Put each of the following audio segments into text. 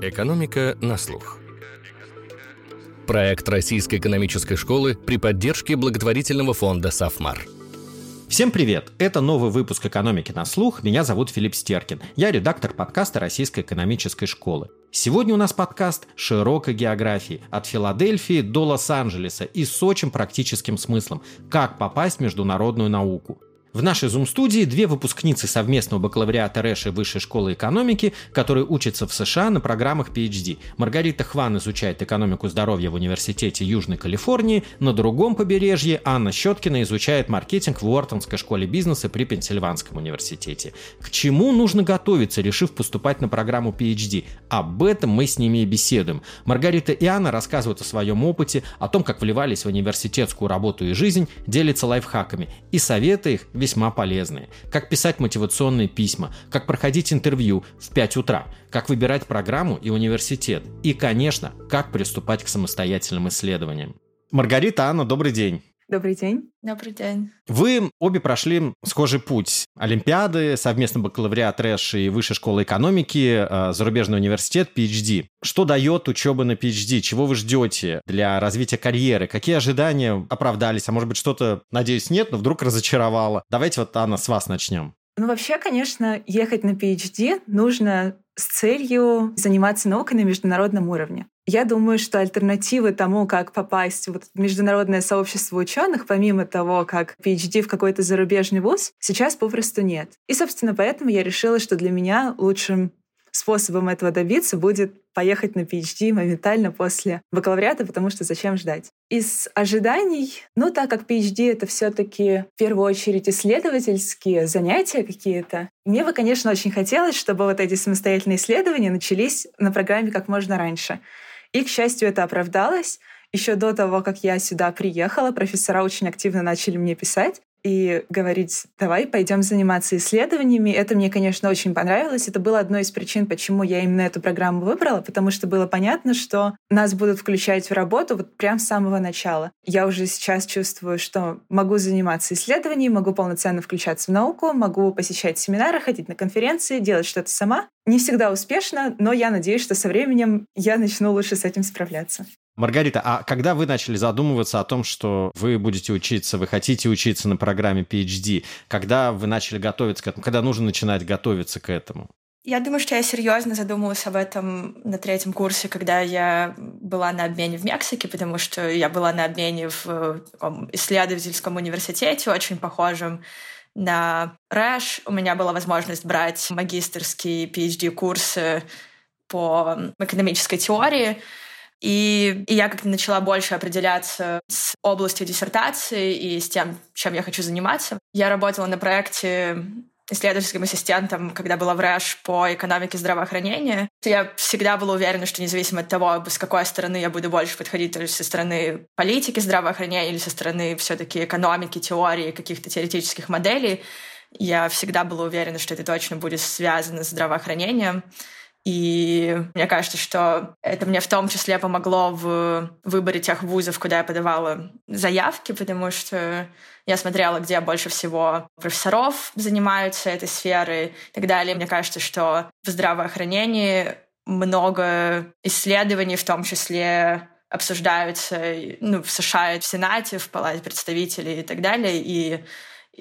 Экономика на слух. Проект Российской экономической школы при поддержке благотворительного фонда «Сафмар». Всем привет! Это новый выпуск «Экономики на слух». Меня зовут Филипп Стеркин. Я редактор подкаста Российской экономической школы. Сегодня у нас подкаст широкой географии от Филадельфии до Лос-Анджелеса и с очень практическим смыслом – как попасть в международную науку. В нашей Zoom-студии две выпускницы совместного бакалавриата РЭШ и Высшей школы экономики, которые учатся в США на программах PhD. Маргарита Хван изучает экономику здоровья в Университете Южной Калифорнии, на другом побережье Анна Щеткина изучает маркетинг в Уортонской школе бизнеса при Пенсильванском университете. К чему нужно готовиться, решив поступать на программу PhD? Об этом мы с ними и беседуем. Маргарита и Анна рассказывают о своем опыте, о том, как вливались в университетскую работу и жизнь, делятся лайфхаками и советы их весьма полезные. Как писать мотивационные письма, как проходить интервью в 5 утра, как выбирать программу и университет. И, конечно, как приступать к самостоятельным исследованиям. Маргарита, Анна, добрый день. Добрый день. Добрый день. Вы обе прошли схожий путь. Олимпиады, совместно бакалавриат РЭШ и Высшая школа экономики, э, зарубежный университет, PhD. Что дает учеба на PhD? Чего вы ждете для развития карьеры? Какие ожидания оправдались? А может быть, что-то, надеюсь, нет, но вдруг разочаровало? Давайте вот, Анна, с вас начнем. Ну, вообще, конечно, ехать на PhD нужно с целью заниматься наукой на международном уровне. Я думаю, что альтернативы тому, как попасть в международное сообщество ученых, помимо того, как PhD в какой-то зарубежный вуз, сейчас попросту нет. И, собственно, поэтому я решила, что для меня лучшим способом этого добиться будет поехать на PhD моментально после бакалавриата, потому что зачем ждать? Из ожиданий, ну так как PhD — это все таки в первую очередь исследовательские занятия какие-то, мне бы, конечно, очень хотелось, чтобы вот эти самостоятельные исследования начались на программе как можно раньше. И, к счастью, это оправдалось. Еще до того, как я сюда приехала, профессора очень активно начали мне писать и говорить, давай пойдем заниматься исследованиями. Это мне, конечно, очень понравилось. Это было одной из причин, почему я именно эту программу выбрала, потому что было понятно, что нас будут включать в работу вот прям с самого начала. Я уже сейчас чувствую, что могу заниматься исследованием, могу полноценно включаться в науку, могу посещать семинары, ходить на конференции, делать что-то сама. Не всегда успешно, но я надеюсь, что со временем я начну лучше с этим справляться. Маргарита, а когда вы начали задумываться о том, что вы будете учиться, вы хотите учиться на программе PhD, когда вы начали готовиться к этому, когда нужно начинать готовиться к этому? Я думаю, что я серьезно задумалась об этом на третьем курсе, когда я была на обмене в Мексике, потому что я была на обмене в таком исследовательском университете, очень похожем на РЭШ. У меня была возможность брать магистрские PhD-курсы по экономической теории. И, и я как-то начала больше определяться с областью диссертации и с тем, чем я хочу заниматься. Я работала на проекте исследовательским ассистентом, когда была в РЭШ по экономике здравоохранения. Я всегда была уверена, что независимо от того, с какой стороны я буду больше подходить, то есть со стороны политики здравоохранения или со стороны все таки экономики, теории, каких-то теоретических моделей, я всегда была уверена, что это точно будет связано с здравоохранением. И мне кажется, что это мне в том числе помогло в выборе тех вузов, куда я подавала заявки, потому что я смотрела, где больше всего профессоров занимаются этой сферой и так далее. Мне кажется, что в здравоохранении много исследований, в том числе обсуждаются ну, в США, в Сенате, в Палате представителей и так далее, и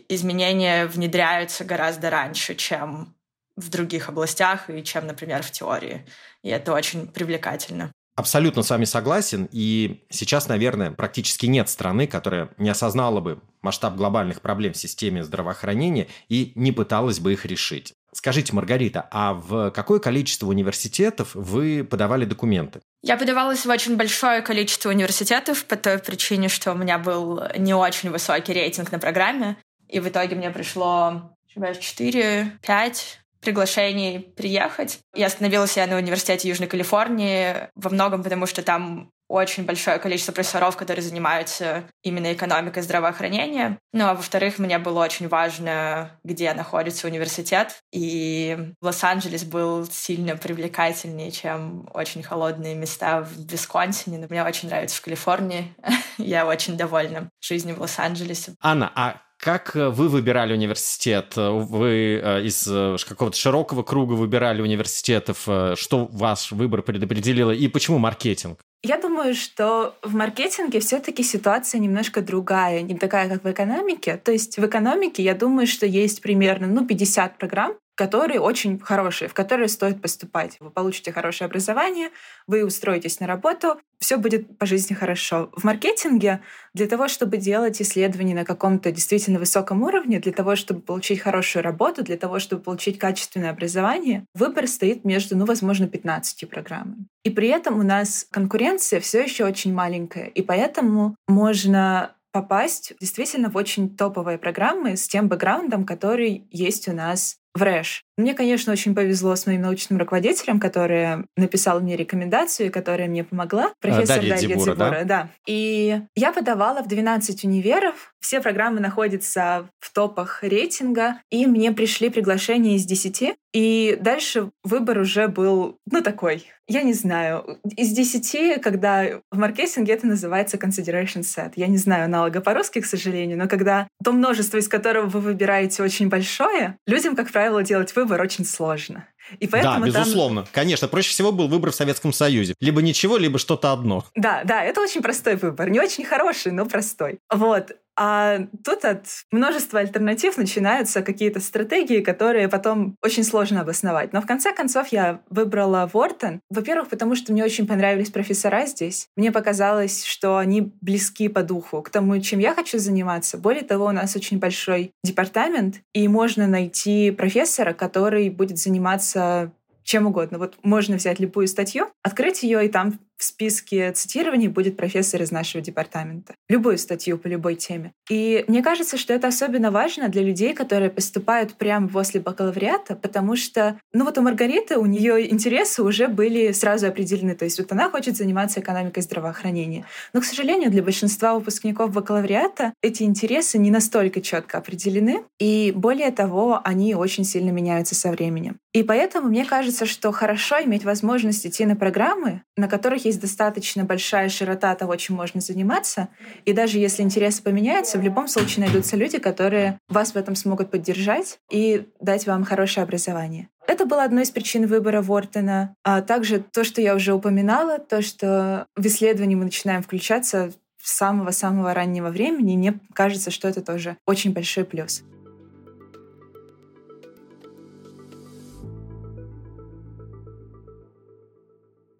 изменения внедряются гораздо раньше, чем в других областях и чем, например, в теории. И это очень привлекательно. Абсолютно с вами согласен. И сейчас, наверное, практически нет страны, которая не осознала бы масштаб глобальных проблем в системе здравоохранения и не пыталась бы их решить. Скажите, Маргарита, а в какое количество университетов вы подавали документы? Я подавалась в очень большое количество университетов по той причине, что у меня был не очень высокий рейтинг на программе. И в итоге мне пришло 4-5 приглашений приехать. Я остановилась я на университете Южной Калифорнии во многом потому, что там очень большое количество профессоров, которые занимаются именно экономикой здравоохранения. Ну, а во-вторых, мне было очень важно, где находится университет. И Лос-Анджелес был сильно привлекательнее, чем очень холодные места в Висконсине. Но мне очень нравится в Калифорнии. Я очень довольна жизнью в Лос-Анджелесе. Анна, а как вы выбирали университет? Вы из какого-то широкого круга выбирали университетов? Что ваш выбор предопределило? И почему маркетинг? Я думаю, что в маркетинге все-таки ситуация немножко другая, не такая, как в экономике. То есть в экономике, я думаю, что есть примерно ну, 50 программ, которые очень хорошие, в которые стоит поступать. Вы получите хорошее образование, вы устроитесь на работу, все будет по жизни хорошо. В маркетинге для того, чтобы делать исследования на каком-то действительно высоком уровне, для того, чтобы получить хорошую работу, для того, чтобы получить качественное образование, выбор стоит между, ну, возможно, 15 программами. И при этом у нас конкуренция все еще очень маленькая, и поэтому можно попасть действительно в очень топовые программы с тем бэкграундом, который есть у нас в РЭШ. Мне, конечно, очень повезло с моим научным руководителем, которая написала мне рекомендацию, которая мне помогла. Профессор Дарья, Дарья Дибура, да? да. И я подавала в 12 универов. Все программы находятся в топах рейтинга, и мне пришли приглашения из 10. И дальше выбор уже был, ну, такой, я не знаю, из 10, когда в маркетинге это называется consideration set. Я не знаю аналога по-русски, к сожалению, но когда то множество, из которого вы выбираете, очень большое, людям, как правило, делать выбор выбор очень сложно. И поэтому да, безусловно. Там... Конечно, проще всего был выбор в Советском Союзе. Либо ничего, либо что-то одно. Да, да, это очень простой выбор. Не очень хороший, но простой. Вот. А тут от множества альтернатив начинаются какие-то стратегии, которые потом очень сложно обосновать. Но в конце концов я выбрала Вортон. Во-первых, потому что мне очень понравились профессора здесь. Мне показалось, что они близки по духу к тому, чем я хочу заниматься. Более того, у нас очень большой департамент, и можно найти профессора, который будет заниматься чем угодно. Вот можно взять любую статью, открыть ее, и там в списке цитирований будет профессор из нашего департамента. Любую статью по любой теме. И мне кажется, что это особенно важно для людей, которые поступают прямо после бакалавриата, потому что, ну вот у Маргариты, у нее интересы уже были сразу определены. То есть вот она хочет заниматься экономикой здравоохранения. Но, к сожалению, для большинства выпускников бакалавриата эти интересы не настолько четко определены. И более того, они очень сильно меняются со временем. И поэтому мне кажется, что хорошо иметь возможность идти на программы, на которых есть достаточно большая широта того, чем можно заниматься. И даже если интересы поменяются, в любом случае найдутся люди, которые вас в этом смогут поддержать и дать вам хорошее образование. Это было одной из причин выбора Вортона. А также то, что я уже упоминала, то, что в исследовании мы начинаем включаться с самого-самого раннего времени. Мне кажется, что это тоже очень большой плюс.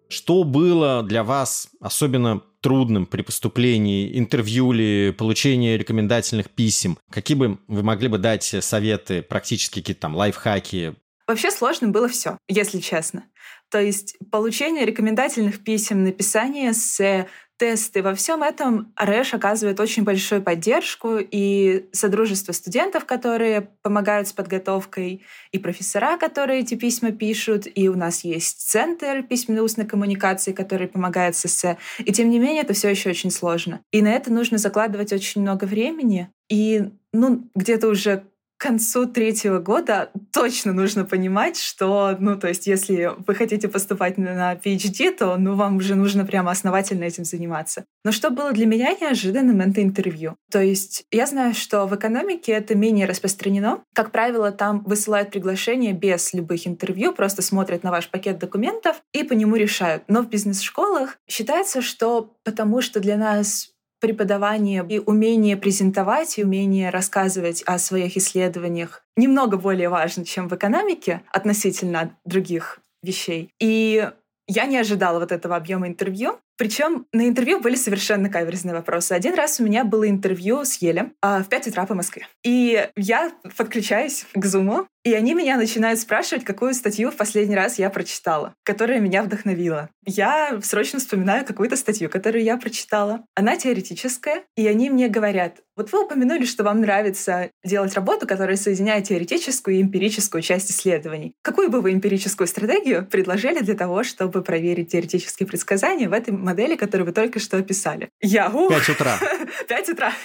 Что было для вас особенно трудным при поступлении, интервью ли, получении рекомендательных писем? Какие бы вы могли бы дать советы, практически какие-то там лайфхаки? Вообще сложно было все, если честно. То есть получение рекомендательных писем, написание эссе, тесты. Во всем этом РЭШ оказывает очень большую поддержку, и Содружество студентов, которые помогают с подготовкой, и профессора, которые эти письма пишут, и у нас есть Центр письменно-устной коммуникации, который помогает с. И тем не менее, это все еще очень сложно. И на это нужно закладывать очень много времени. И ну, где-то уже к концу третьего года точно нужно понимать, что, ну, то есть, если вы хотите поступать на PhD, то, ну, вам уже нужно прямо основательно этим заниматься. Но что было для меня неожиданным, это интервью. То есть, я знаю, что в экономике это менее распространено. Как правило, там высылают приглашение без любых интервью, просто смотрят на ваш пакет документов и по нему решают. Но в бизнес-школах считается, что потому что для нас преподавание и умение презентовать, и умение рассказывать о своих исследованиях немного более важно, чем в экономике относительно других вещей. И я не ожидала вот этого объема интервью. Причем на интервью были совершенно каверзные вопросы. Один раз у меня было интервью с Елем а, в 5 утра по Москве. И я подключаюсь к Зуму, и они меня начинают спрашивать, какую статью в последний раз я прочитала, которая меня вдохновила. Я срочно вспоминаю какую-то статью, которую я прочитала. Она теоретическая, и они мне говорят, вот вы упомянули, что вам нравится делать работу, которая соединяет теоретическую и эмпирическую часть исследований. Какую бы вы эмпирическую стратегию предложили для того, чтобы проверить теоретические предсказания в этой модели, которую вы только что описали? Я... Пять утра. Пять утра.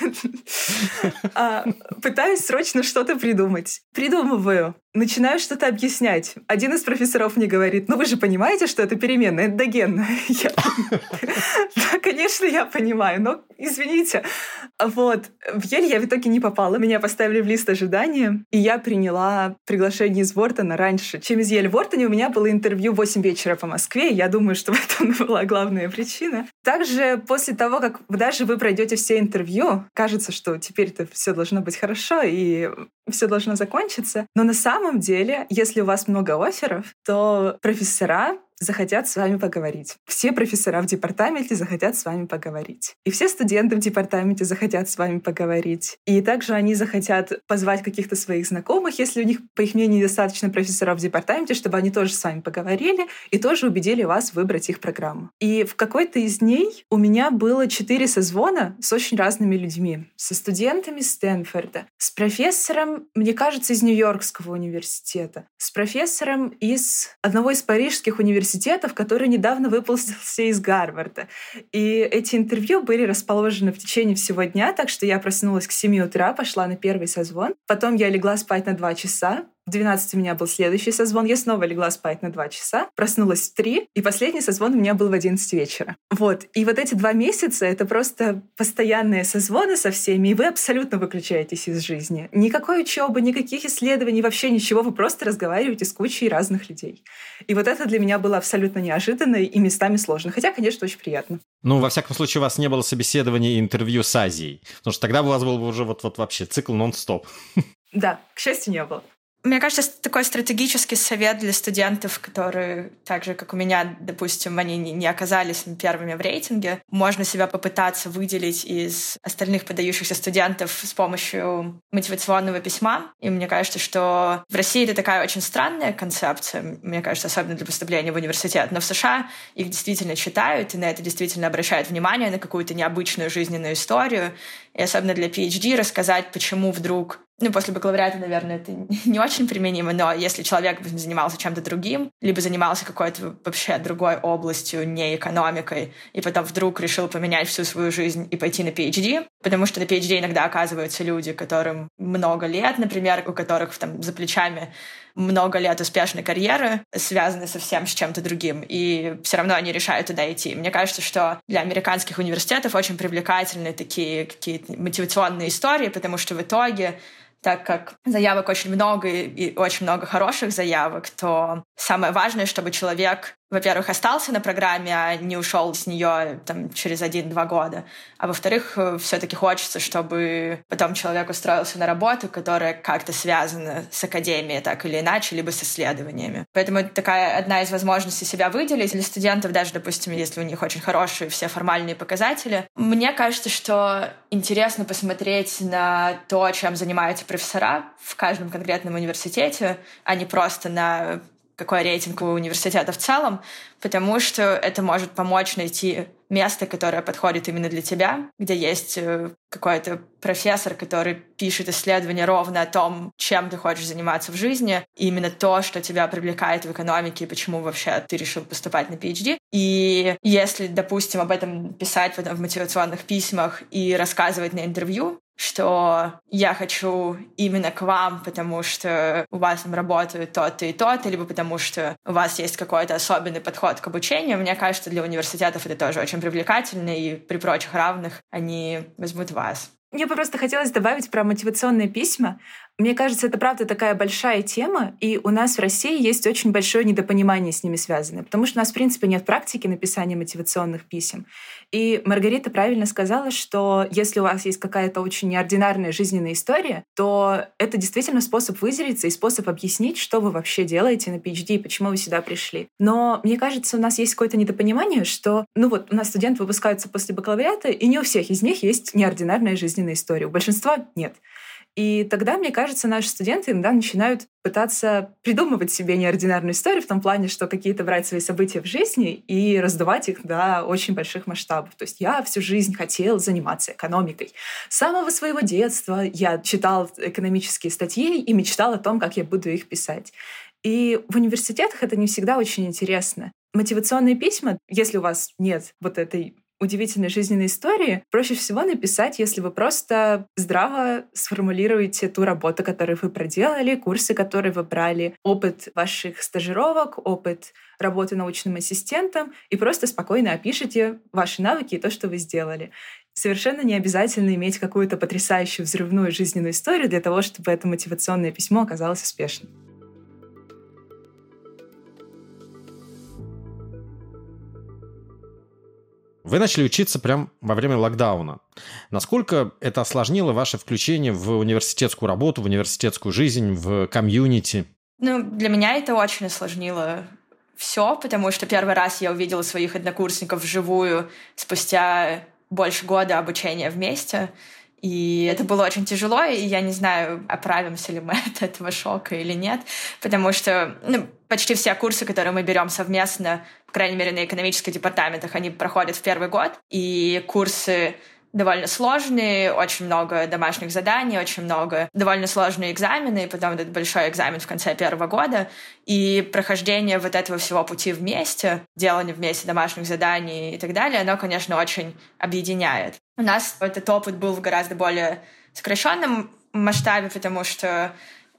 А, пытаюсь срочно что-то придумать. Придумываю слушаю, начинаю что-то объяснять. Один из профессоров мне говорит, ну вы же понимаете, что это переменная эндогенная? Да, конечно, я понимаю, но извините. Вот. В Ель я в итоге не попала. Меня поставили в лист ожидания, и я приняла приглашение из Вортона раньше, чем из Ель. В Вортоне у меня было интервью в 8 вечера по Москве, я думаю, что в этом была главная причина. Также после того, как даже вы пройдете все интервью, кажется, что теперь-то все должно быть хорошо, и все должно закончиться. Но на самом деле, если у вас много офферов, то профессора захотят с вами поговорить. Все профессора в департаменте захотят с вами поговорить. И все студенты в департаменте захотят с вами поговорить. И также они захотят позвать каких-то своих знакомых, если у них, по их мнению, недостаточно профессоров в департаменте, чтобы они тоже с вами поговорили и тоже убедили вас выбрать их программу. И в какой-то из дней у меня было четыре созвона с очень разными людьми. Со студентами Стэнфорда, с профессором, мне кажется, из Нью-Йоркского университета, с профессором из одного из парижских университетов, университетов, который недавно выпустился из Гарварда. И эти интервью были расположены в течение всего дня, так что я проснулась к 7 утра, пошла на первый созвон. Потом я легла спать на 2 часа, в 12 у меня был следующий созвон. Я снова легла спать на 2 часа, проснулась в 3, и последний созвон у меня был в 11 вечера. Вот. И вот эти два месяца — это просто постоянные созвоны со всеми, и вы абсолютно выключаетесь из жизни. Никакой учебы, никаких исследований, вообще ничего. Вы просто разговариваете с кучей разных людей. И вот это для меня было абсолютно неожиданно и местами сложно. Хотя, конечно, очень приятно. Ну, во всяком случае, у вас не было собеседования и интервью с Азией. Потому что тогда у вас был бы уже вот, вот вообще цикл нон-стоп. Да, к счастью, не было. Мне кажется, такой стратегический совет для студентов, которые, так же, как у меня, допустим, они не оказались первыми в рейтинге, можно себя попытаться выделить из остальных подающихся студентов с помощью мотивационного письма. И мне кажется, что в России это такая очень странная концепция, мне кажется, особенно для поступления в университет. Но в США их действительно читают, и на это действительно обращают внимание, на какую-то необычную жизненную историю. И особенно для PhD рассказать, почему вдруг ну, после бакалавриата, наверное, это не очень применимо, но если человек занимался чем-то другим, либо занимался какой-то вообще другой областью, не экономикой, и потом вдруг решил поменять всю свою жизнь и пойти на PhD, потому что на PhD иногда оказываются люди, которым много лет, например, у которых там за плечами много лет успешной карьеры, связаны совсем с чем-то другим, и все равно они решают туда идти. Мне кажется, что для американских университетов очень привлекательны такие какие-то мотивационные истории, потому что в итоге так как заявок очень много и очень много хороших заявок, то самое важное, чтобы человек во-первых, остался на программе, а не ушел с нее там, через один-два года. А во-вторых, э, все-таки хочется, чтобы потом человек устроился на работу, которая как-то связана с академией, так или иначе, либо с исследованиями. Поэтому это такая одна из возможностей себя выделить для студентов, даже, допустим, если у них очень хорошие все формальные показатели. Мне кажется, что интересно посмотреть на то, чем занимаются профессора в каждом конкретном университете, а не просто на какой рейтинг у университета в целом, потому что это может помочь найти место, которое подходит именно для тебя, где есть э, какой-то профессор, который пишет исследования ровно о том, чем ты хочешь заниматься в жизни, именно то, что тебя привлекает в экономике, и почему вообще ты решил поступать на PhD. И если, допустим, об этом писать в мотивационных письмах и рассказывать на интервью, что я хочу именно к вам, потому что у вас там работают то-то и то-то, либо потому что у вас есть какой-то особенный подход к обучению. Мне кажется, для университетов это тоже очень привлекательно, и при прочих равных они возьмут вас. Мне просто хотелось добавить про мотивационные письма. Мне кажется, это правда такая большая тема, и у нас в России есть очень большое недопонимание с ними связанное, потому что у нас, в принципе, нет практики написания мотивационных писем. И Маргарита правильно сказала, что если у вас есть какая-то очень неординарная жизненная история, то это действительно способ выделиться и способ объяснить, что вы вообще делаете на PhD и почему вы сюда пришли. Но мне кажется, у нас есть какое-то недопонимание, что, ну вот, у нас студенты выпускаются после бакалавриата, и не у всех из них есть неординарная жизненная история. У большинства нет. И тогда, мне кажется, наши студенты иногда начинают пытаться придумывать себе неординарную историю в том плане, что какие-то брать свои события в жизни и раздувать их до очень больших масштабов. То есть я всю жизнь хотел заниматься экономикой. С самого своего детства я читал экономические статьи и мечтал о том, как я буду их писать. И в университетах это не всегда очень интересно. Мотивационные письма, если у вас нет вот этой удивительной жизненной истории проще всего написать, если вы просто здраво сформулируете ту работу, которую вы проделали, курсы, которые вы брали, опыт ваших стажировок, опыт работы научным ассистентом, и просто спокойно опишите ваши навыки и то, что вы сделали. Совершенно не обязательно иметь какую-то потрясающую взрывную жизненную историю для того, чтобы это мотивационное письмо оказалось успешным. Вы начали учиться прямо во время локдауна. Насколько это осложнило ваше включение в университетскую работу, в университетскую жизнь, в комьюнити? Ну, для меня это очень осложнило все, потому что первый раз я увидела своих однокурсников вживую спустя больше года обучения вместе. И это было очень тяжело, и я не знаю, оправимся ли мы от этого шока или нет, потому что ну, почти все курсы, которые мы берем совместно, по крайней мере, на экономических департаментах, они проходят в первый год, и курсы довольно сложные, очень много домашних заданий, очень много довольно сложные экзамены, и потом этот большой экзамен в конце первого года. И прохождение вот этого всего пути вместе, делание вместе домашних заданий и так далее, оно, конечно, очень объединяет. У нас этот опыт был в гораздо более сокращенном масштабе, потому что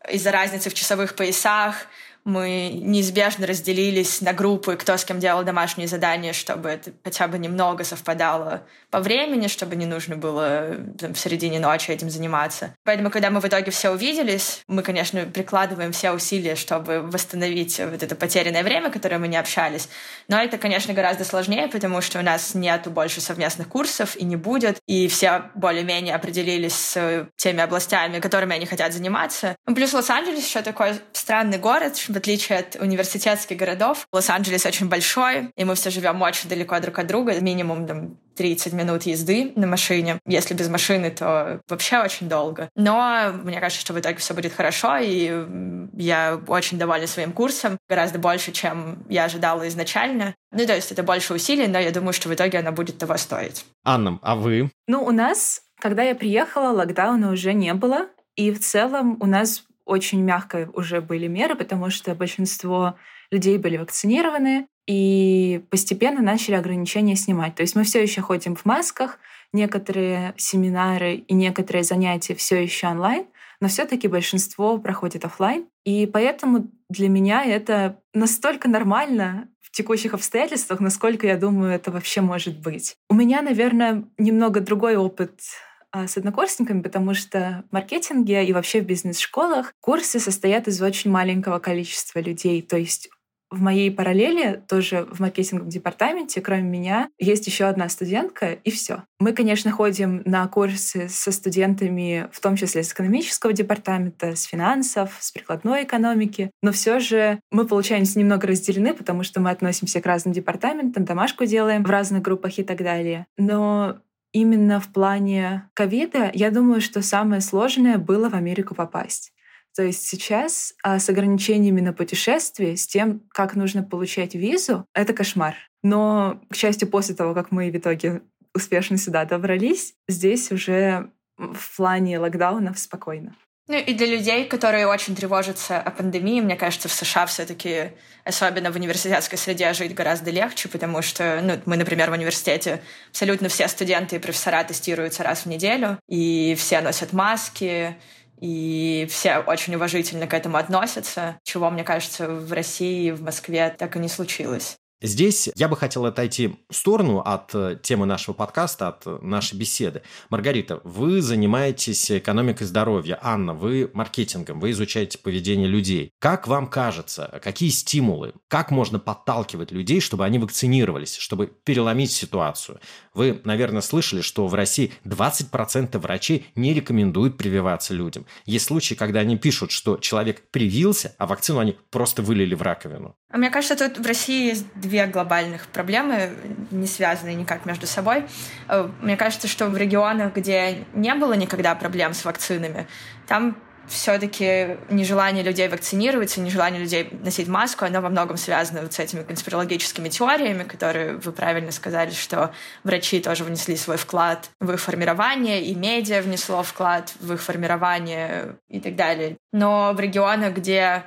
из-за разницы в часовых поясах мы неизбежно разделились на группы, кто с кем делал домашние задания, чтобы это хотя бы немного совпадало по времени, чтобы не нужно было там, в середине ночи этим заниматься. Поэтому, когда мы в итоге все увиделись, мы, конечно, прикладываем все усилия, чтобы восстановить вот это потерянное время, которое мы не общались. Но это, конечно, гораздо сложнее, потому что у нас нету больше совместных курсов и не будет, и все более-менее определились с теми областями, которыми они хотят заниматься. Плюс Лос-Анджелес еще такой странный город, в отличие от университетских городов, Лос-Анджелес очень большой, и мы все живем очень далеко друг от друга, минимум там 30 минут езды на машине. Если без машины, то вообще очень долго. Но мне кажется, что в итоге все будет хорошо, и я очень довольна своим курсом, гораздо больше, чем я ожидала изначально. Ну, то есть это больше усилий, но я думаю, что в итоге оно будет того стоить. Анна, а вы? Ну, у нас, когда я приехала, локдауна уже не было, и в целом у нас очень мягко уже были меры, потому что большинство людей были вакцинированы, и постепенно начали ограничения снимать. То есть мы все еще ходим в масках, некоторые семинары и некоторые занятия все еще онлайн, но все-таки большинство проходит офлайн. И поэтому для меня это настолько нормально в текущих обстоятельствах, насколько я думаю, это вообще может быть. У меня, наверное, немного другой опыт с однокурсниками, потому что в маркетинге и вообще в бизнес-школах курсы состоят из очень маленького количества людей. То есть в моей параллели, тоже в маркетинговом департаменте, кроме меня, есть еще одна студентка, и все. Мы, конечно, ходим на курсы со студентами, в том числе с экономического департамента, с финансов, с прикладной экономики, но все же мы получаемся немного разделены, потому что мы относимся к разным департаментам, домашку делаем в разных группах и так далее. Но именно в плане ковида, я думаю, что самое сложное было в Америку попасть. То есть сейчас а, с ограничениями на путешествие, с тем, как нужно получать визу, это кошмар. Но, к счастью, после того, как мы в итоге успешно сюда добрались, здесь уже в плане локдаунов спокойно. Ну и для людей, которые очень тревожатся о пандемии, мне кажется, в США все-таки, особенно в университетской среде, жить гораздо легче, потому что, ну, мы, например, в университете абсолютно все студенты и профессора тестируются раз в неделю, и все носят маски, и все очень уважительно к этому относятся, чего, мне кажется, в России и в Москве так и не случилось. Здесь я бы хотел отойти в сторону от э, темы нашего подкаста, от э, нашей беседы. Маргарита, вы занимаетесь экономикой здоровья. Анна, вы маркетингом, вы изучаете поведение людей. Как вам кажется, какие стимулы, как можно подталкивать людей, чтобы они вакцинировались, чтобы переломить ситуацию? Вы, наверное, слышали, что в России 20% врачей не рекомендуют прививаться людям. Есть случаи, когда они пишут, что человек привился, а вакцину они просто вылили в раковину. А мне кажется, тут в России есть две глобальных проблемы, не связанные никак между собой. Э, мне кажется, что в регионах, где не было никогда проблем с вакцинами, там все-таки нежелание людей вакцинироваться, нежелание людей носить маску, оно во многом связано вот с этими конспирологическими теориями, которые вы правильно сказали, что врачи тоже внесли свой вклад в их формирование, и медиа внесло вклад в их формирование и так далее. Но в регионах, где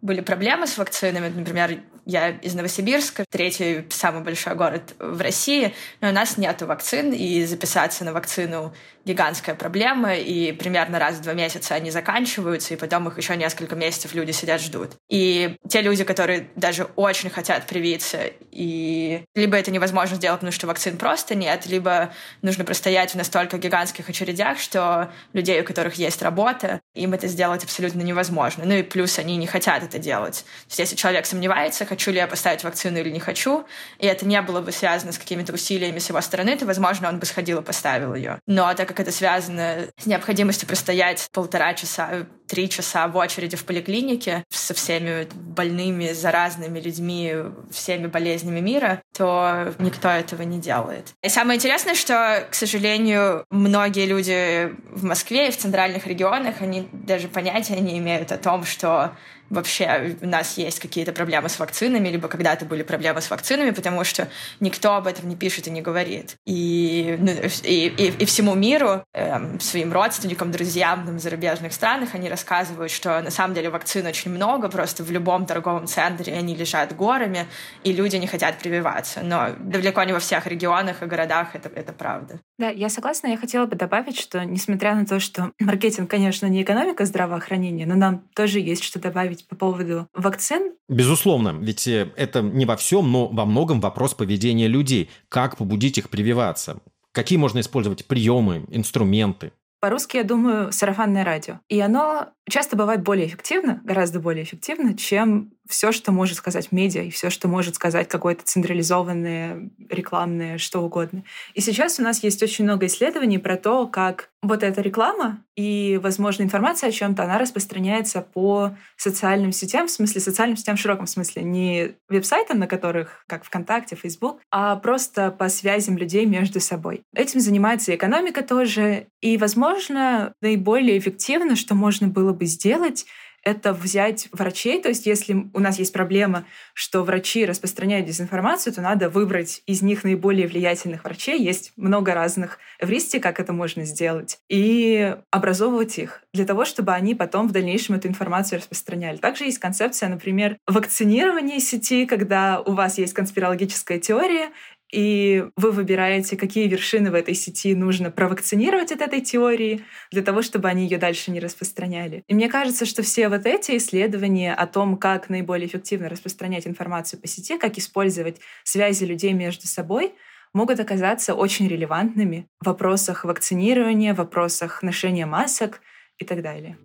были проблемы с вакцинами, например, Я из Новосибирска, третий самый большой город в России, но у нас нет вакцин, и записаться на вакцину гигантская проблема, и примерно раз в два месяца они заканчиваются, и потом их еще несколько месяцев люди сидят, ждут. И те люди, которые даже очень хотят привиться, и либо это невозможно сделать, потому что вакцин просто нет, либо нужно простоять в настолько гигантских очередях, что людей, у которых есть работа, им это сделать абсолютно невозможно. Ну и плюс они не хотят это делать. То есть если человек сомневается, хочу ли я поставить вакцину или не хочу, и это не было бы связано с какими-то усилиями с его стороны, то, возможно, он бы сходил и поставил ее. Но так это связано с необходимостью простоять полтора часа, три часа в очереди в поликлинике со всеми больными, заразными людьми, всеми болезнями мира, то никто этого не делает. И самое интересное, что, к сожалению, многие люди в Москве и в центральных регионах, они даже понятия не имеют о том, что вообще у нас есть какие-то проблемы с вакцинами, либо когда-то были проблемы с вакцинами, потому что никто об этом не пишет и не говорит. И, ну, и, и, и всему миру, эм, своим родственникам, друзьям в зарубежных странах, они рассказывают, что на самом деле вакцин очень много, просто в любом торговом центре они лежат горами, и люди не хотят прививаться. Но далеко не во всех регионах и городах это, это правда. Да, я согласна. Я хотела бы добавить, что несмотря на то, что маркетинг, конечно, не экономика здравоохранения, но нам тоже есть что добавить по поводу вакцин. Безусловно, ведь э, это не во всем, но во многом вопрос поведения людей. Как побудить их прививаться? Какие можно использовать приемы, инструменты? По-русски, я думаю, сарафанное радио. И оно часто бывает более эффективно, гораздо более эффективно, чем все, что может сказать медиа, и все, что может сказать какое-то централизованное, рекламное, что угодно. И сейчас у нас есть очень много исследований про то, как вот эта реклама и, возможно, информация о чем-то, она распространяется по социальным сетям, в смысле социальным сетям в широком смысле, не веб-сайтам, на которых, как ВКонтакте, Facebook, а просто по связям людей между собой. Этим занимается экономика тоже, и, возможно, наиболее эффективно, что можно было бы сделать, это взять врачей. То есть если у нас есть проблема, что врачи распространяют дезинформацию, то надо выбрать из них наиболее влиятельных врачей. Есть много разных эвристик, как это можно сделать. И образовывать их для того, чтобы они потом в дальнейшем эту информацию распространяли. Также есть концепция, например, вакцинирования сети, когда у вас есть конспирологическая теория, и вы выбираете, какие вершины в этой сети нужно провакцинировать от этой теории для того, чтобы они ее дальше не распространяли. И мне кажется, что все вот эти исследования о том, как наиболее эффективно распространять информацию по сети, как использовать связи людей между собой, могут оказаться очень релевантными в вопросах вакцинирования, в вопросах ношения масок и так далее.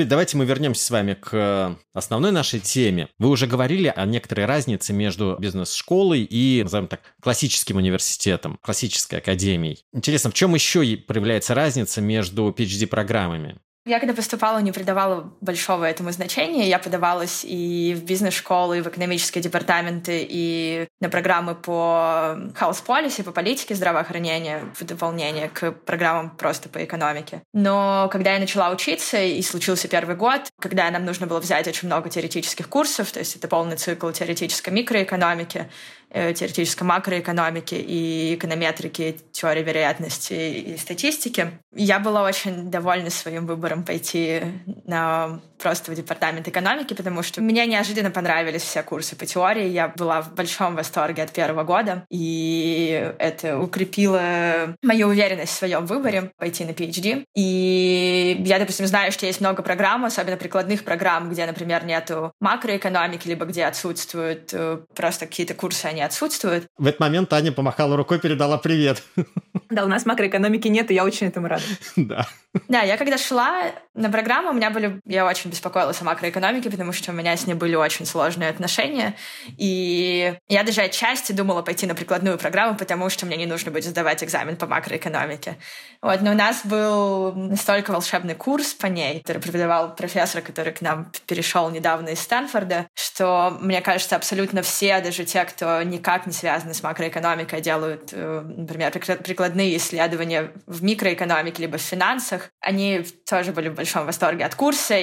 Теперь давайте мы вернемся с вами к основной нашей теме. Вы уже говорили о некоторой разнице между бизнес-школой и, назовем так, классическим университетом, классической академией. Интересно, в чем еще проявляется разница между PhD-программами? Я когда поступала, не придавала большого этому значения. Я подавалась и в бизнес-школы, и в экономические департаменты, и на программы по house policy, по политике здравоохранения в дополнение к программам просто по экономике. Но когда я начала учиться, и случился первый год, когда нам нужно было взять очень много теоретических курсов, то есть это полный цикл теоретической микроэкономики, теоретической макроэкономики и эконометрики, теории вероятности и статистики. Я была очень довольна своим выбором пойти на просто в департамент экономики, потому что мне неожиданно понравились все курсы по теории. Я была в большом восторге от первого года, и это укрепило мою уверенность в своем выборе пойти на PhD. И я, допустим, знаю, что есть много программ, особенно прикладных программ, где, например, нету макроэкономики, либо где отсутствуют э, просто какие-то курсы, они отсутствуют. В этот момент Таня помахала рукой, передала привет. Да, у нас макроэкономики нет, и я очень этому рада. Да. Да, я когда шла на программу, у меня были... Я очень беспокоилась о макроэкономике, потому что у меня с ней были очень сложные отношения. И я даже отчасти думала пойти на прикладную программу, потому что мне не нужно будет сдавать экзамен по макроэкономике. Вот, но у нас был настолько волшебный курс по ней, который преподавал профессор, который к нам перешел недавно из Стэнфорда, что, мне кажется, абсолютно все, даже те, кто никак не связаны с макроэкономикой, делают, э, например, прикладные исследования в микроэкономике либо в финансах, они тоже были в большом восторге от курса, курса,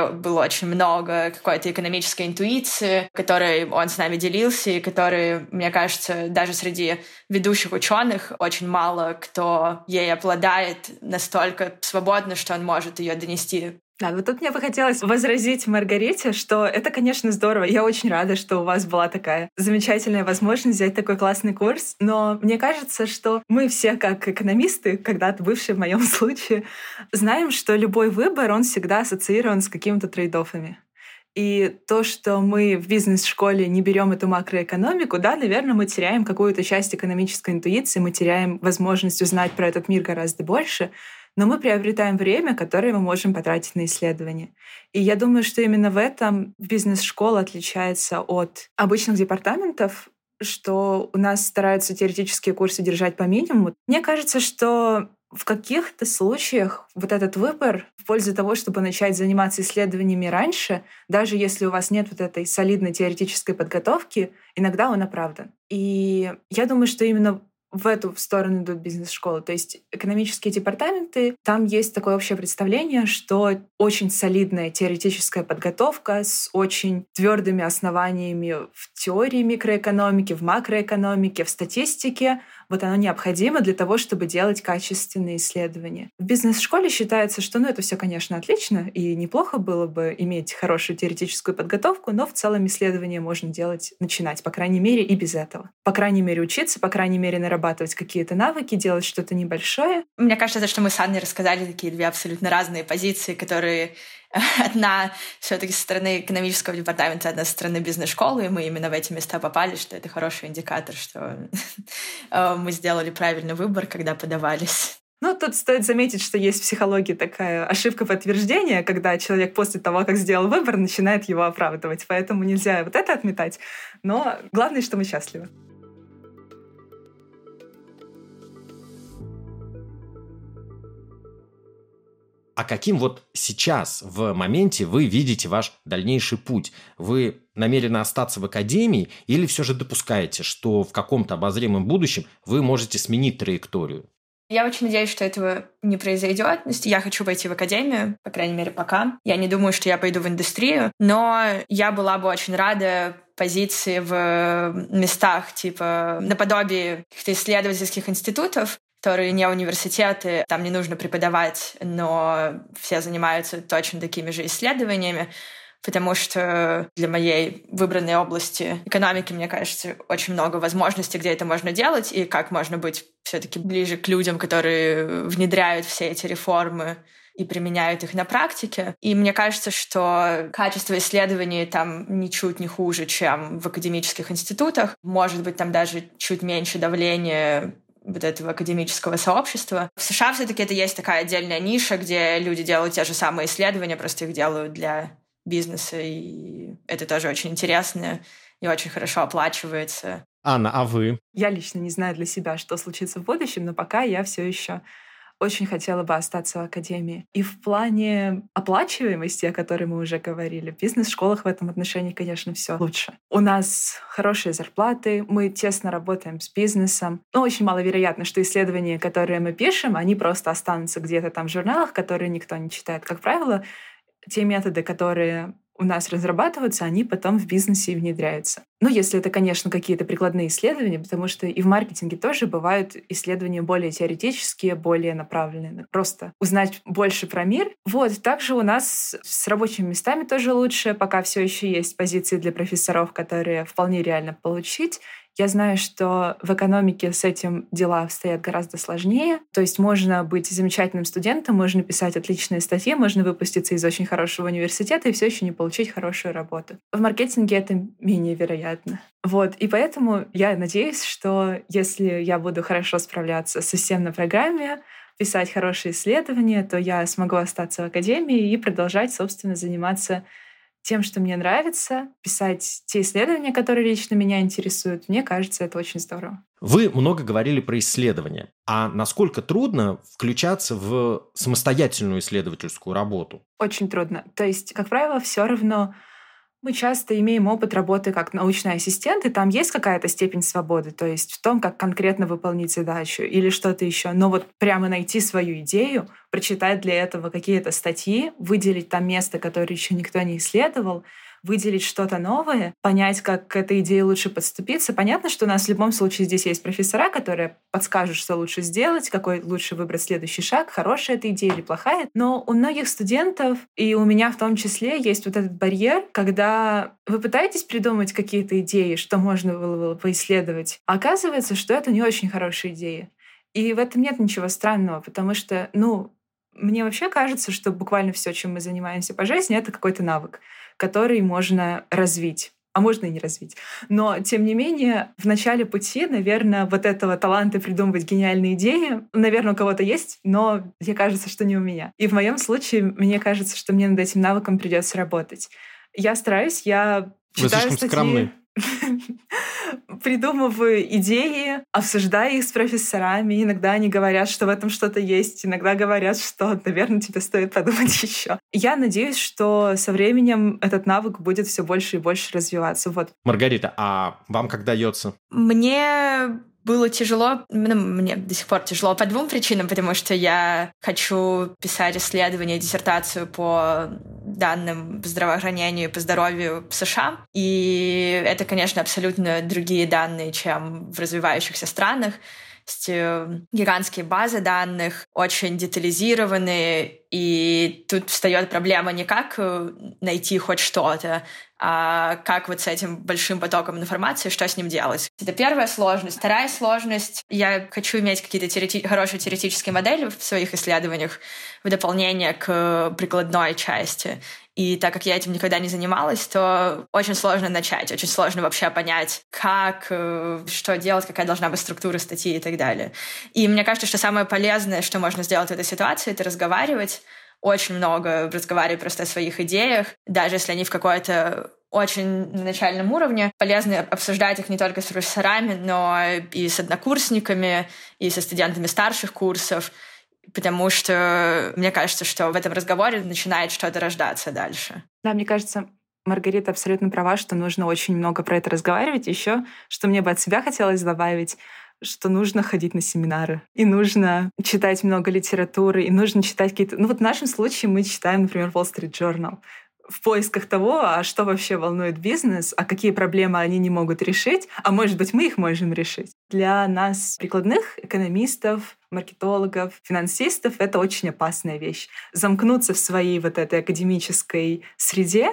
было очень много какой-то экономической интуиции, которой он с нами делился, и которой, мне кажется, даже среди ведущих ученых очень мало кто ей обладает настолько свободно, что он может ее донести да, вот тут мне бы хотелось возразить Маргарите, что это, конечно, здорово. Я очень рада, что у вас была такая замечательная возможность взять такой классный курс. Но мне кажется, что мы все, как экономисты, когда-то бывшие в моем случае, знаем, что любой выбор, он всегда ассоциирован с какими-то трейдофами. И то, что мы в бизнес-школе не берем эту макроэкономику, да, наверное, мы теряем какую-то часть экономической интуиции, мы теряем возможность узнать про этот мир гораздо больше но мы приобретаем время, которое мы можем потратить на исследование. И я думаю, что именно в этом бизнес-школа отличается от обычных департаментов, что у нас стараются теоретические курсы держать по минимуму. Мне кажется, что в каких-то случаях вот этот выбор в пользу того, чтобы начать заниматься исследованиями раньше, даже если у вас нет вот этой солидной теоретической подготовки, иногда он оправдан. И я думаю, что именно в эту сторону идут бизнес-школы. То есть экономические департаменты, там есть такое общее представление, что очень солидная теоретическая подготовка с очень твердыми основаниями в теории микроэкономики, в макроэкономике, в статистике, вот оно необходимо для того, чтобы делать качественные исследования. В бизнес-школе считается, что ну, это все, конечно, отлично, и неплохо было бы иметь хорошую теоретическую подготовку, но в целом исследования можно делать, начинать, по крайней мере, и без этого. По крайней мере, учиться, по крайней мере, нарабатывать какие-то навыки, делать что-то небольшое. Мне кажется, что мы с Анной рассказали такие две абсолютно разные позиции, которые одна все-таки со стороны экономического департамента, одна со стороны бизнес-школы, и мы именно в эти места попали, что это хороший индикатор, что э, мы сделали правильный выбор, когда подавались. Ну, тут стоит заметить, что есть в психологии такая ошибка подтверждения, когда человек после того, как сделал выбор, начинает его оправдывать. Поэтому нельзя вот это отметать. Но главное, что мы счастливы. А каким вот сейчас, в моменте, вы видите ваш дальнейший путь? Вы намерены остаться в академии или все же допускаете, что в каком-то обозримом будущем вы можете сменить траекторию? Я очень надеюсь, что этого не произойдет. Я хочу пойти в академию, по крайней мере, пока. Я не думаю, что я пойду в индустрию, но я была бы очень рада позиции в местах типа наподобие каких-то исследовательских институтов, которые не университеты, там не нужно преподавать, но все занимаются точно такими же исследованиями, потому что для моей выбранной области экономики, мне кажется, очень много возможностей, где это можно делать, и как можно быть все-таки ближе к людям, которые внедряют все эти реформы и применяют их на практике. И мне кажется, что качество исследований там ничуть не хуже, чем в академических институтах. Может быть, там даже чуть меньше давления вот этого академического сообщества. В США все-таки это есть такая отдельная ниша, где люди делают те же самые исследования, просто их делают для бизнеса, и это тоже очень интересно и очень хорошо оплачивается. Анна, а вы? Я лично не знаю для себя, что случится в будущем, но пока я все еще очень хотела бы остаться в академии. И в плане оплачиваемости, о которой мы уже говорили, в бизнес-школах в этом отношении, конечно, все лучше. У нас хорошие зарплаты, мы тесно работаем с бизнесом. Но очень маловероятно, что исследования, которые мы пишем, они просто останутся где-то там в журналах, которые никто не читает. Как правило, те методы, которые у нас разрабатываются, они потом в бизнесе внедряются. Ну, если это, конечно, какие-то прикладные исследования, потому что и в маркетинге тоже бывают исследования более теоретические, более направленные. Просто узнать больше про мир. Вот, также у нас с рабочими местами тоже лучше, пока все еще есть позиции для профессоров, которые вполне реально получить. Я знаю, что в экономике с этим дела обстоят гораздо сложнее. То есть можно быть замечательным студентом, можно писать отличные статьи, можно выпуститься из очень хорошего университета и все еще не получить хорошую работу. В маркетинге это менее вероятно. Вот, и поэтому я надеюсь, что если я буду хорошо справляться совсем на программе, писать хорошие исследования, то я смогу остаться в академии и продолжать, собственно, заниматься тем, что мне нравится, писать те исследования, которые лично меня интересуют. Мне кажется, это очень здорово. Вы много говорили про исследования. А насколько трудно включаться в самостоятельную исследовательскую работу? Очень трудно. То есть, как правило, все равно мы часто имеем опыт работы как научный ассистент, и там есть какая-то степень свободы, то есть в том, как конкретно выполнить задачу или что-то еще. Но вот прямо найти свою идею, прочитать для этого какие-то статьи, выделить там место, которое еще никто не исследовал, выделить что-то новое, понять, как к этой идее лучше подступиться. Понятно, что у нас в любом случае здесь есть профессора, которые подскажут, что лучше сделать, какой лучше выбрать следующий шаг, хорошая эта идея или плохая. Но у многих студентов, и у меня в том числе, есть вот этот барьер, когда вы пытаетесь придумать какие-то идеи, что можно было бы поисследовать, а оказывается, что это не очень хорошая идея. И в этом нет ничего странного, потому что, ну, мне вообще кажется, что буквально все, чем мы занимаемся по жизни, это какой-то навык который можно развить а можно и не развить. Но, тем не менее, в начале пути, наверное, вот этого таланта придумывать гениальные идеи, наверное, у кого-то есть, но мне кажется, что не у меня. И в моем случае, мне кажется, что мне над этим навыком придется работать. Я стараюсь, я Вы читаю слишком статьи... скромны. придумываю идеи, обсуждаю их с профессорами. Иногда они говорят, что в этом что-то есть, иногда говорят, что, наверное, тебе стоит подумать еще. Я надеюсь, что со временем этот навык будет все больше и больше развиваться. Вот. Маргарита, а вам как дается? Мне было тяжело, ну, мне до сих пор тяжело по двум причинам, потому что я хочу писать исследование, диссертацию по данным по здравоохранению и по здоровью в США. И это, конечно, абсолютно другие данные, чем в развивающихся странах есть э, гигантские базы данных, очень детализированные, и тут встает проблема не как э, найти хоть что-то, а как вот с этим большим потоком информации, что с ним делать. Это первая сложность. Вторая сложность — я хочу иметь какие-то теорети- хорошие теоретические модели в своих исследованиях в дополнение к прикладной части. И так как я этим никогда не занималась, то очень сложно начать, очень сложно вообще понять, как, э, что делать, какая должна быть структура статьи и так далее. И мне кажется, что самое полезное, что можно сделать в этой ситуации, это разговаривать, очень много разговаривать просто о своих идеях, даже если они в какой-то очень на начальном уровне. Полезно обсуждать их не только с профессорами, но и с однокурсниками, и со студентами старших курсов потому что мне кажется, что в этом разговоре начинает что-то рождаться дальше. Да, мне кажется, Маргарита абсолютно права, что нужно очень много про это разговаривать. Еще, что мне бы от себя хотелось добавить, что нужно ходить на семинары, и нужно читать много литературы, и нужно читать какие-то... Ну вот в нашем случае мы читаем, например, Wall Street Journal в поисках того, а что вообще волнует бизнес, а какие проблемы они не могут решить, а может быть мы их можем решить. Для нас, прикладных экономистов, маркетологов, финансистов, это очень опасная вещь. Замкнуться в своей вот этой академической среде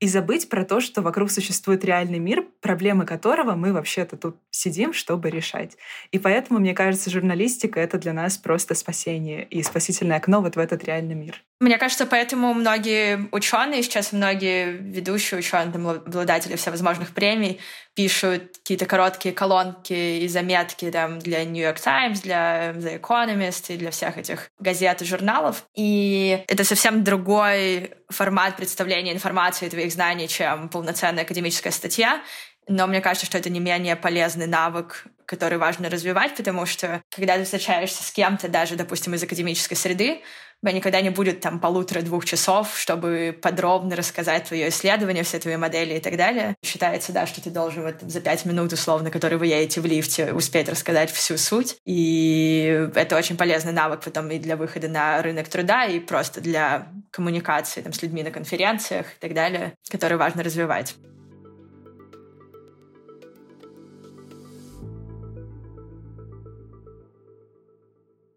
и забыть про то, что вокруг существует реальный мир, проблемы которого мы вообще-то тут сидим, чтобы решать. И поэтому, мне кажется, журналистика — это для нас просто спасение и спасительное окно вот в этот реальный мир. Мне кажется, поэтому многие ученые, сейчас многие ведущие ученые, обладатели всевозможных премий, пишут какие-то короткие колонки и заметки там, для New York Times, для The Economist и для всех этих газет и журналов. И это совсем другой формат представления информации, твоих знаний, чем полноценная академическая статья. Но мне кажется, что это не менее полезный навык, который важно развивать, потому что когда ты встречаешься с кем-то, даже, допустим, из академической среды, у тебя никогда не будет там полутора-двух часов, чтобы подробно рассказать твое исследование, все твои модели и так далее. Считается, да, что ты должен вот за пять минут, условно, которые вы едете в лифте, успеть рассказать всю суть. И это очень полезный навык потом и для выхода на рынок труда, и просто для коммуникации там, с людьми на конференциях и так далее, который важно развивать.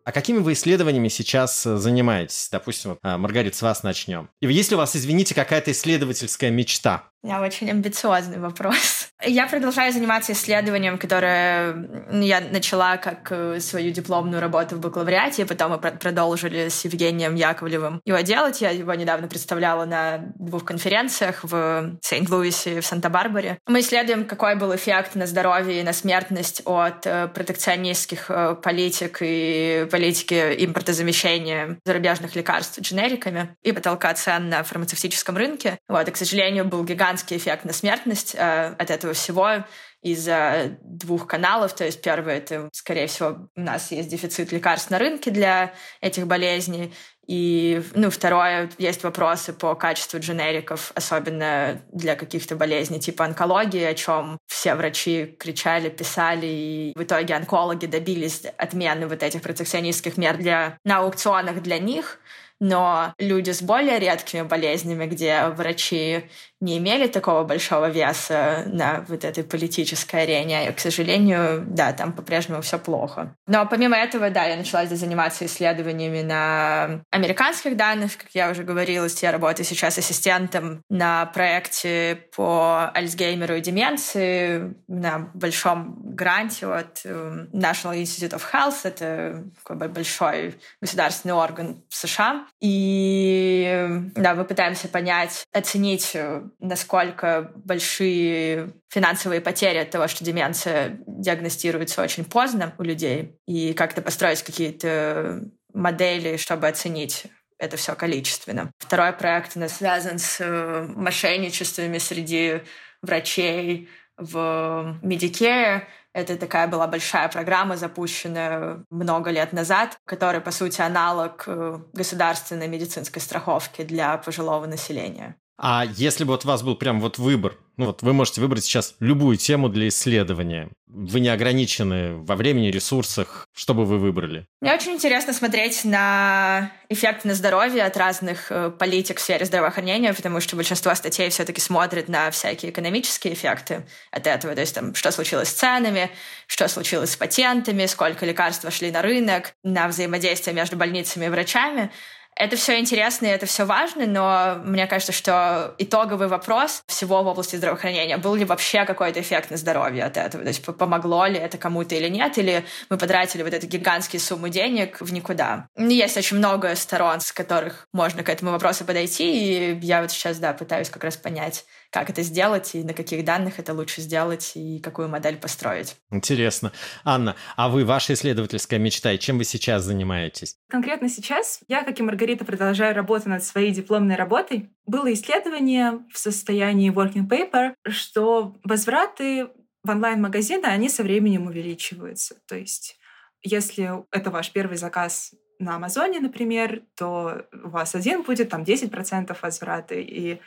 А какими вы исследованиями сейчас э, занимаетесь? Допустим, э, Маргарита, с вас начнем. И есть ли у вас, извините, какая-то исследовательская мечта? Меня очень амбициозный вопрос. Я продолжаю заниматься исследованием, которое я начала как э, свою дипломную работу в бакалавриате, потом мы продолжили с Евгением Яковлевым его делать. Я его недавно представляла на двух конференциях в Сент-Луисе и в Санта-Барбаре. Мы исследуем, какой был эффект на здоровье и на смертность от э, протекционистских э, политик и политики импортозамещения зарубежных лекарств дженериками и потолка цен на фармацевтическом рынке. Вот, и, к сожалению, был гигантский эффект на смертность от этого всего из-за двух каналов. То есть первый — это, скорее всего, у нас есть дефицит лекарств на рынке для этих болезней. И, ну, второе, есть вопросы по качеству дженериков, особенно для каких-то болезней типа онкологии, о чем все врачи кричали, писали, и в итоге онкологи добились отмены вот этих протекционистских мер для, на аукционах для них, но люди с более редкими болезнями, где врачи не имели такого большого веса на вот этой политической арене. И, к сожалению, да, там по-прежнему все плохо. Но помимо этого, да, я начала здесь заниматься исследованиями на американских данных. Как я уже говорила, я работаю сейчас ассистентом на проекте по Альцгеймеру и деменции на большом гранте от э, National Institute of Health. Это такой большой государственный орган в США. И да, мы пытаемся понять, оценить э, насколько большие финансовые потери от того, что деменция диагностируется очень поздно у людей, и как-то построить какие-то модели, чтобы оценить это все количественно. Второй проект у нас связан с э, мошенничествами среди врачей в Medicare. Это такая была большая программа, запущенная много лет назад, которая, по сути, аналог э, государственной медицинской страховки для пожилого населения. А если бы вот у вас был прям вот выбор, ну вот вы можете выбрать сейчас любую тему для исследования, вы не ограничены во времени, ресурсах, что бы вы выбрали? Мне очень интересно смотреть на эффект на здоровье от разных э, политик в сфере здравоохранения, потому что большинство статей все-таки смотрят на всякие экономические эффекты от этого, то есть там, что случилось с ценами, что случилось с патентами, сколько лекарств вошли на рынок, на взаимодействие между больницами и врачами. Это все интересно и это все важно, но мне кажется, что итоговый вопрос всего в области здравоохранения, был ли вообще какой-то эффект на здоровье от этого, то есть помогло ли это кому-то или нет, или мы потратили вот эту гигантские суммы денег в никуда. Есть очень много сторон, с которых можно к этому вопросу подойти, и я вот сейчас, да, пытаюсь как раз понять, как это сделать и на каких данных это лучше сделать и какую модель построить. Интересно. Анна, а вы, ваша исследовательская мечта, и чем вы сейчас занимаетесь? Конкретно сейчас я, как и Маргарита, продолжаю работу над своей дипломной работой. Было исследование в состоянии working paper, что возвраты в онлайн-магазины, они со временем увеличиваются. То есть если это ваш первый заказ на Амазоне, например, то у вас один будет там 10% возврата, и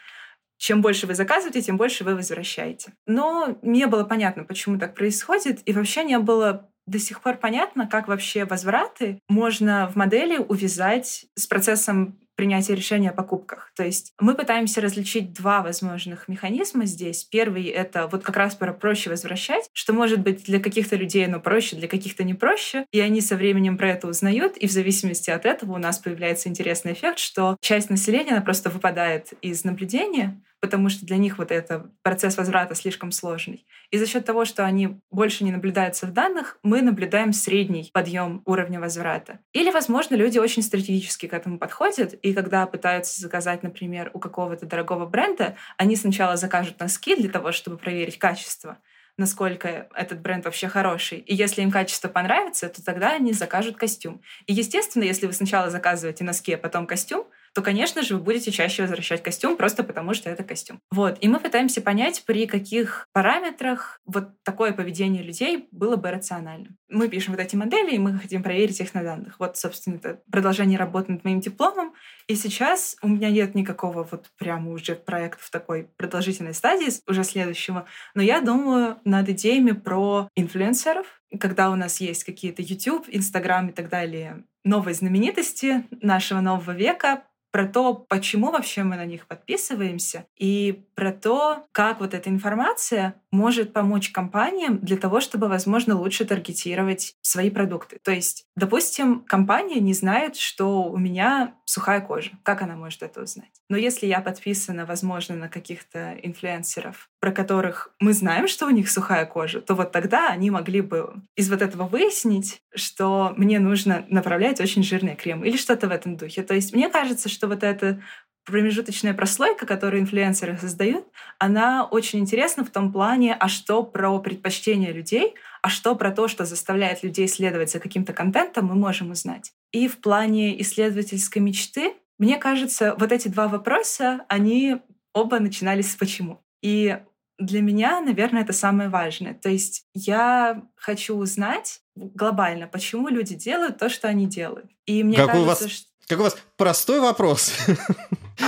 чем больше вы заказываете, тем больше вы возвращаете. Но не было понятно, почему так происходит, и вообще не было до сих пор понятно, как вообще возвраты можно в модели увязать с процессом принятия решения о покупках. То есть мы пытаемся различить два возможных механизма здесь. Первый — это вот как раз про проще возвращать, что может быть для каких-то людей оно проще, для каких-то не проще, и они со временем про это узнают, и в зависимости от этого у нас появляется интересный эффект, что часть населения, она просто выпадает из наблюдения, потому что для них вот этот процесс возврата слишком сложный. И за счет того, что они больше не наблюдаются в данных, мы наблюдаем средний подъем уровня возврата. Или, возможно, люди очень стратегически к этому подходят, и когда пытаются заказать, например, у какого-то дорогого бренда, они сначала закажут носки для того, чтобы проверить качество, насколько этот бренд вообще хороший. И если им качество понравится, то тогда они закажут костюм. И, естественно, если вы сначала заказываете носки, а потом костюм, то, конечно же, вы будете чаще возвращать костюм просто потому, что это костюм. Вот. И мы пытаемся понять, при каких параметрах вот такое поведение людей было бы рациональным. Мы пишем вот эти модели, и мы хотим проверить их на данных. Вот, собственно, это продолжение работы над моим дипломом. И сейчас у меня нет никакого вот прямо уже проекта в такой продолжительной стадии, уже следующего. Но я думаю над идеями про инфлюенсеров, когда у нас есть какие-то YouTube, Instagram и так далее, новые знаменитости нашего нового века, про то, почему вообще мы на них подписываемся, и про то, как вот эта информация может помочь компаниям для того, чтобы, возможно, лучше таргетировать свои продукты. То есть, допустим, компания не знает, что у меня сухая кожа. Как она может это узнать? Но если я подписана, возможно, на каких-то инфлюенсеров, про которых мы знаем, что у них сухая кожа, то вот тогда они могли бы из вот этого выяснить, что мне нужно направлять очень жирный крем или что-то в этом духе. То есть мне кажется, что вот это промежуточная прослойка, которую инфлюенсеры создают, она очень интересна в том плане, а что про предпочтения людей, а что про то, что заставляет людей следовать за каким-то контентом, мы можем узнать. И в плане исследовательской мечты, мне кажется, вот эти два вопроса, они оба начинались с «почему». И для меня, наверное, это самое важное. То есть я хочу узнать глобально, почему люди делают то, что они делают. И мне Какой кажется, у вас что Как у вас простой вопрос.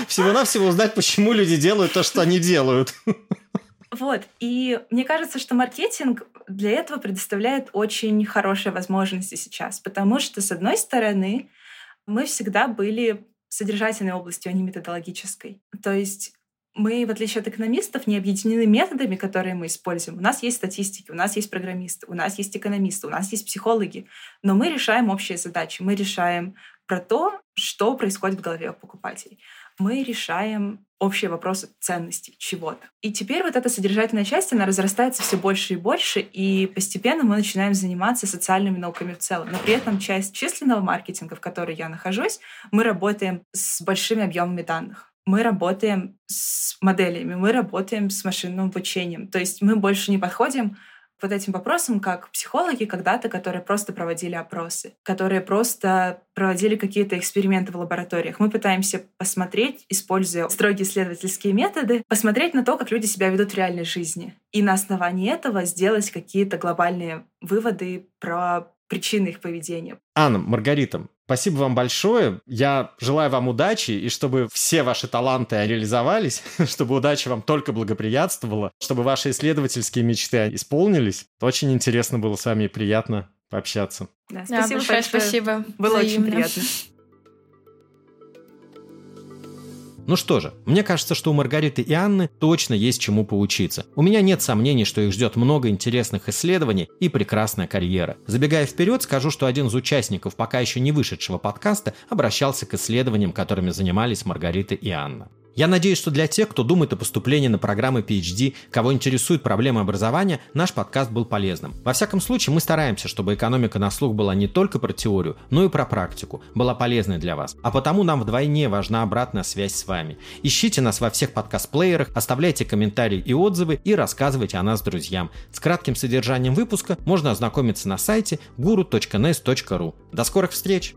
Всего-навсего узнать, почему люди делают то, что они делают. Вот. И мне кажется, что маркетинг для этого предоставляет очень хорошие возможности сейчас, потому что, с одной стороны, мы всегда были содержательной областью, а не методологической. То есть мы, в отличие от экономистов, не объединены методами, которые мы используем. У нас есть статистики, у нас есть программисты, у нас есть экономисты, у нас есть психологи, но мы решаем общие задачи, мы решаем про то, что происходит в голове у покупателей. Мы решаем общие вопросы ценностей чего-то. И теперь вот эта содержательная часть, она разрастается все больше и больше, и постепенно мы начинаем заниматься социальными науками в целом. Но при этом часть численного маркетинга, в которой я нахожусь, мы работаем с большими объемами данных мы работаем с моделями, мы работаем с машинным обучением. То есть мы больше не подходим вот этим вопросам как психологи когда-то, которые просто проводили опросы, которые просто проводили какие-то эксперименты в лабораториях. Мы пытаемся посмотреть, используя строгие исследовательские методы, посмотреть на то, как люди себя ведут в реальной жизни. И на основании этого сделать какие-то глобальные выводы про причины их поведения. Анна, Маргарита, Спасибо вам большое. Я желаю вам удачи, и чтобы все ваши таланты реализовались, чтобы удача вам только благоприятствовала, чтобы ваши исследовательские мечты исполнились. Очень интересно было с вами и приятно пообщаться. Да, спасибо да, большое. Спасибо. Было Взаимно. очень приятно. Ну что же, мне кажется, что у Маргариты и Анны точно есть чему поучиться. У меня нет сомнений, что их ждет много интересных исследований и прекрасная карьера. Забегая вперед, скажу, что один из участников пока еще не вышедшего подкаста обращался к исследованиям, которыми занимались Маргарита и Анна. Я надеюсь, что для тех, кто думает о поступлении на программы PhD, кого интересует проблема образования, наш подкаст был полезным. Во всяком случае, мы стараемся, чтобы экономика на слух была не только про теорию, но и про практику, была полезной для вас. А потому нам вдвойне важна обратная связь с вами. Ищите нас во всех подкаст-плеерах, оставляйте комментарии и отзывы и рассказывайте о нас друзьям. С кратким содержанием выпуска можно ознакомиться на сайте guru.nes.ru. До скорых встреч!